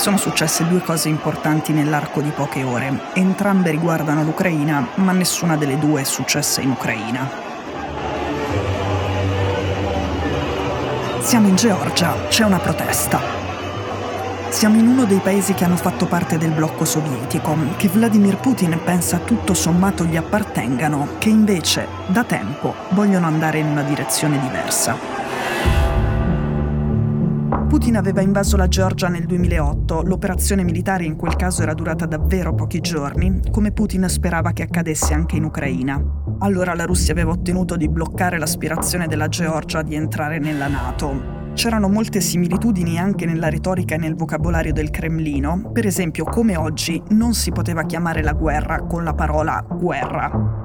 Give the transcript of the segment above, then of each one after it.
sono successe due cose importanti nell'arco di poche ore. Entrambe riguardano l'Ucraina, ma nessuna delle due è successa in Ucraina. Siamo in Georgia, c'è una protesta. Siamo in uno dei paesi che hanno fatto parte del blocco sovietico, che Vladimir Putin pensa tutto sommato gli appartengano, che invece, da tempo, vogliono andare in una direzione diversa. Putin aveva invaso la Georgia nel 2008, l'operazione militare in quel caso era durata davvero pochi giorni, come Putin sperava che accadesse anche in Ucraina. Allora la Russia aveva ottenuto di bloccare l'aspirazione della Georgia di entrare nella Nato, C'erano molte similitudini anche nella retorica e nel vocabolario del Cremlino, per esempio come oggi non si poteva chiamare la guerra con la parola guerra.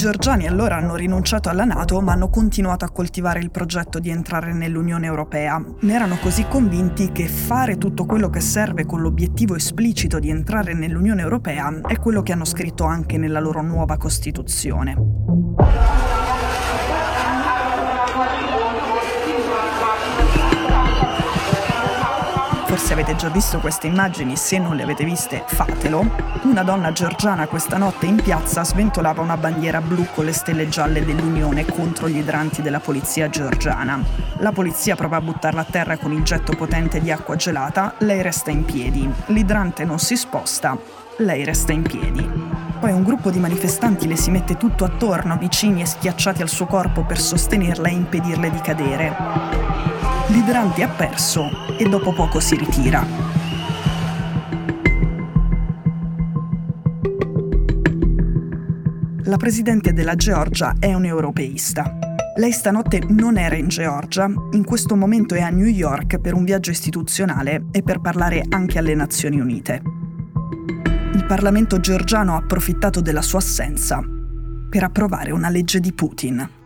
Georgiani allora hanno rinunciato alla Nato ma hanno continuato a coltivare il progetto di entrare nell'Unione Europea. Ne erano così convinti che fare tutto quello che serve con l'obiettivo esplicito di entrare nell'Unione Europea è quello che hanno scritto anche nella loro nuova Costituzione. Forse avete già visto queste immagini, se non le avete viste fatelo. Una donna georgiana questa notte in piazza sventolava una bandiera blu con le stelle gialle dell'Unione contro gli idranti della polizia georgiana. La polizia prova a buttarla a terra con il getto potente di acqua gelata, lei resta in piedi. L'idrante non si sposta, lei resta in piedi. Poi un gruppo di manifestanti le si mette tutto attorno, vicini e schiacciati al suo corpo per sostenerla e impedirle di cadere. L'idrante ha perso e dopo poco si ritira. La presidente della Georgia è un europeista. Lei stanotte non era in Georgia, in questo momento è a New York per un viaggio istituzionale e per parlare anche alle Nazioni Unite. Il Parlamento georgiano ha approfittato della sua assenza per approvare una legge di Putin.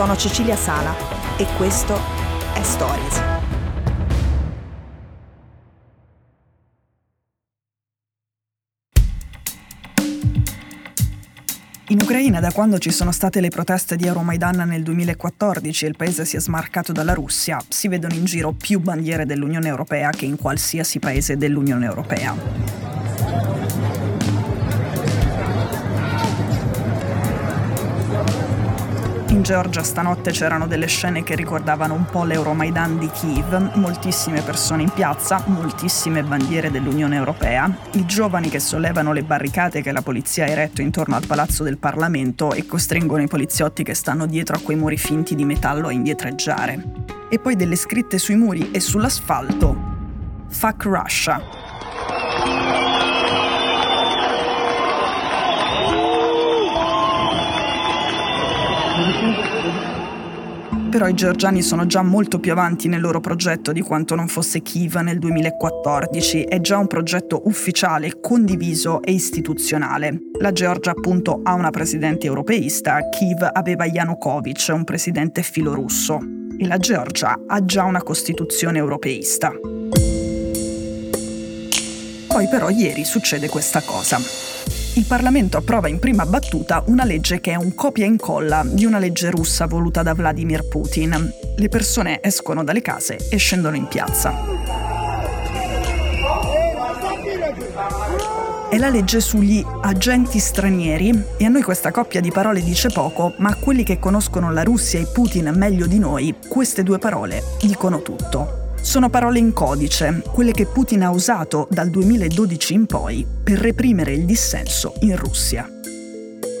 Sono Cecilia Sala e questo è Stories. In Ucraina, da quando ci sono state le proteste di Euromaidan nel 2014 e il paese si è smarcato dalla Russia, si vedono in giro più bandiere dell'Unione Europea che in qualsiasi paese dell'Unione Europea. In Georgia stanotte c'erano delle scene che ricordavano un po' l'Euromaidan di Kiev, moltissime persone in piazza, moltissime bandiere dell'Unione Europea, i giovani che sollevano le barricate che la polizia ha eretto intorno al palazzo del Parlamento e costringono i poliziotti che stanno dietro a quei muri finti di metallo a indietreggiare. E poi delle scritte sui muri e sull'asfalto. Fuck Russia. Però i georgiani sono già molto più avanti nel loro progetto di quanto non fosse Kiev nel 2014. È già un progetto ufficiale, condiviso e istituzionale. La Georgia appunto ha una presidente europeista, Kiev aveva Yanukovych, un presidente filorusso. E la Georgia ha già una costituzione europeista. Poi però ieri succede questa cosa il Parlamento approva in prima battuta una legge che è un copia e incolla di una legge russa voluta da Vladimir Putin. Le persone escono dalle case e scendono in piazza. È la legge sugli agenti stranieri e a noi questa coppia di parole dice poco, ma a quelli che conoscono la Russia e Putin meglio di noi, queste due parole dicono tutto. Sono parole in codice, quelle che Putin ha usato dal 2012 in poi per reprimere il dissenso in Russia.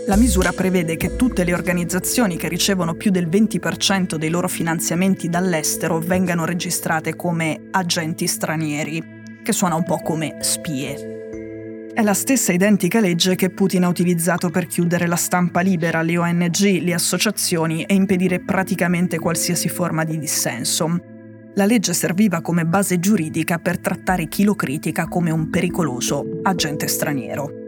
La misura prevede che tutte le organizzazioni che ricevono più del 20% dei loro finanziamenti dall'estero vengano registrate come agenti stranieri, che suona un po' come spie. È la stessa identica legge che Putin ha utilizzato per chiudere la stampa libera, le ONG, le associazioni e impedire praticamente qualsiasi forma di dissenso, la legge serviva come base giuridica per trattare chi lo critica come un pericoloso agente straniero.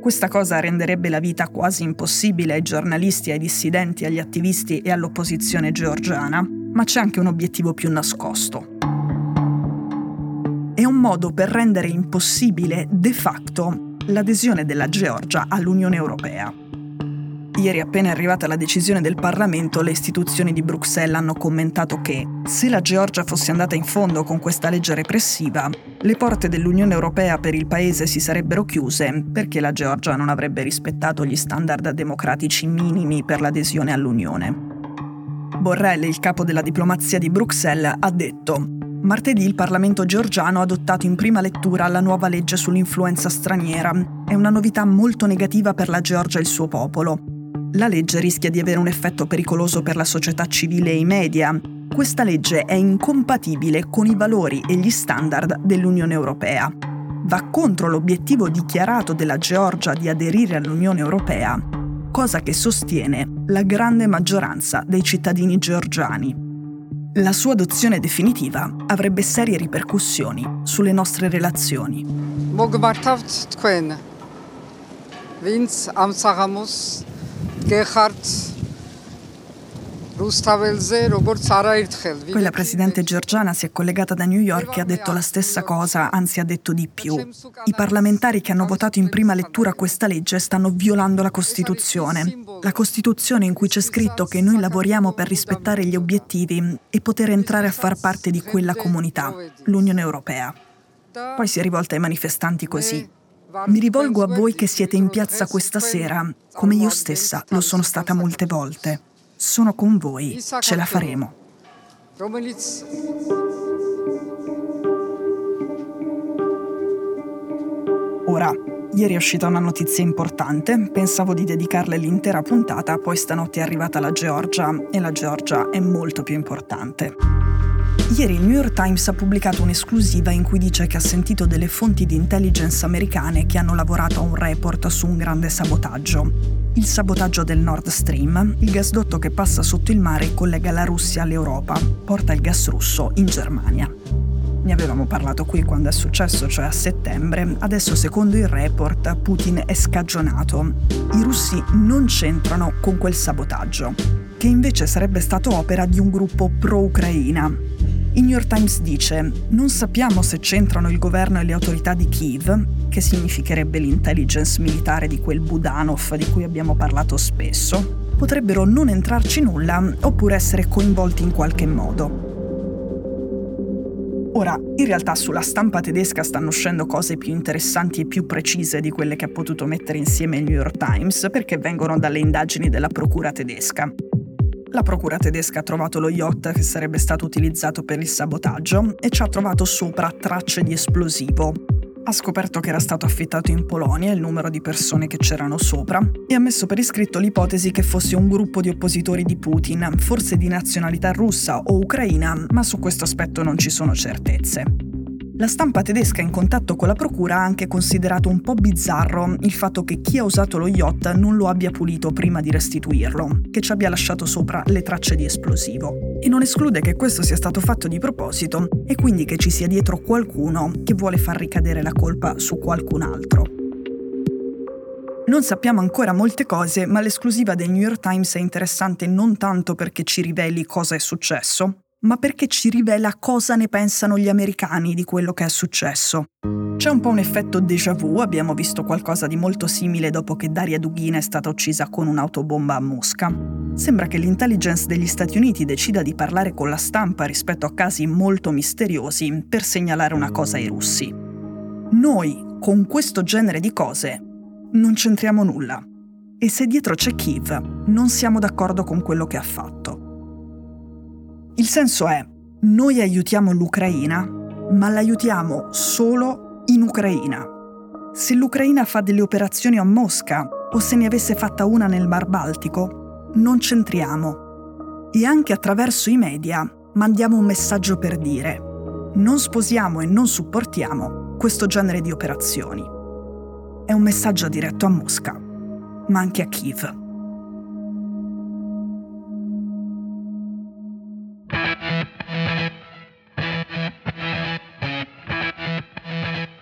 Questa cosa renderebbe la vita quasi impossibile ai giornalisti, ai dissidenti, agli attivisti e all'opposizione georgiana, ma c'è anche un obiettivo più nascosto. È un modo per rendere impossibile de facto l'adesione della Georgia all'Unione Europea. Ieri appena arrivata la decisione del Parlamento, le istituzioni di Bruxelles hanno commentato che se la Georgia fosse andata in fondo con questa legge repressiva, le porte dell'Unione Europea per il paese si sarebbero chiuse perché la Georgia non avrebbe rispettato gli standard democratici minimi per l'adesione all'Unione. Borrell, il capo della diplomazia di Bruxelles, ha detto Martedì il Parlamento georgiano ha adottato in prima lettura la nuova legge sull'influenza straniera. È una novità molto negativa per la Georgia e il suo popolo. La legge rischia di avere un effetto pericoloso per la società civile e i media. Questa legge è incompatibile con i valori e gli standard dell'Unione Europea. Va contro l'obiettivo dichiarato della Georgia di aderire all'Unione Europea, cosa che sostiene la grande maggioranza dei cittadini georgiani. La sua adozione definitiva avrebbe serie ripercussioni sulle nostre relazioni. Gerhardt, quella presidente georgiana si è collegata da New York e ha detto la stessa cosa, anzi ha detto di più. I parlamentari che hanno votato in prima lettura questa legge stanno violando la Costituzione. La Costituzione in cui c'è scritto che noi lavoriamo per rispettare gli obiettivi e poter entrare a far parte di quella comunità, l'Unione Europea. Poi si è rivolta ai manifestanti così. Mi rivolgo a voi che siete in piazza questa sera, come io stessa lo sono stata molte volte. Sono con voi, ce la faremo. Ora, ieri è uscita una notizia importante, pensavo di dedicarle l'intera puntata, poi stanotte è arrivata la Georgia e la Georgia è molto più importante. Ieri il New York Times ha pubblicato un'esclusiva in cui dice che ha sentito delle fonti di intelligence americane che hanno lavorato a un report su un grande sabotaggio. Il sabotaggio del Nord Stream, il gasdotto che passa sotto il mare e collega la Russia all'Europa, porta il gas russo in Germania. Ne avevamo parlato qui quando è successo, cioè a settembre. Adesso, secondo il report, Putin è scagionato. I russi non c'entrano con quel sabotaggio, che invece sarebbe stato opera di un gruppo pro-Ucraina, il New York Times dice, non sappiamo se c'entrano il governo e le autorità di Kiev, che significherebbe l'intelligence militare di quel Budanov di cui abbiamo parlato spesso, potrebbero non entrarci nulla oppure essere coinvolti in qualche modo. Ora, in realtà sulla stampa tedesca stanno uscendo cose più interessanti e più precise di quelle che ha potuto mettere insieme il New York Times perché vengono dalle indagini della procura tedesca. La procura tedesca ha trovato lo yacht che sarebbe stato utilizzato per il sabotaggio e ci ha trovato sopra tracce di esplosivo. Ha scoperto che era stato affittato in Polonia il numero di persone che c'erano sopra e ha messo per iscritto l'ipotesi che fosse un gruppo di oppositori di Putin, forse di nazionalità russa o ucraina, ma su questo aspetto non ci sono certezze. La stampa tedesca in contatto con la procura ha anche considerato un po' bizzarro il fatto che chi ha usato lo yacht non lo abbia pulito prima di restituirlo, che ci abbia lasciato sopra le tracce di esplosivo. E non esclude che questo sia stato fatto di proposito e quindi che ci sia dietro qualcuno che vuole far ricadere la colpa su qualcun altro. Non sappiamo ancora molte cose, ma l'esclusiva del New York Times è interessante non tanto perché ci riveli cosa è successo, ma perché ci rivela cosa ne pensano gli americani di quello che è successo. C'è un po' un effetto déjà vu, abbiamo visto qualcosa di molto simile dopo che Daria Dugina è stata uccisa con un'autobomba a Mosca. Sembra che l'intelligence degli Stati Uniti decida di parlare con la stampa rispetto a casi molto misteriosi per segnalare una cosa ai russi. Noi, con questo genere di cose, non c'entriamo nulla. E se dietro c'è Kiev, non siamo d'accordo con quello che ha fatto. Il senso è, noi aiutiamo l'Ucraina, ma l'aiutiamo solo in Ucraina. Se l'Ucraina fa delle operazioni a Mosca o se ne avesse fatta una nel Mar Baltico, non c'entriamo. E anche attraverso i media mandiamo un messaggio per dire non sposiamo e non supportiamo questo genere di operazioni. È un messaggio diretto a Mosca, ma anche a Kiev.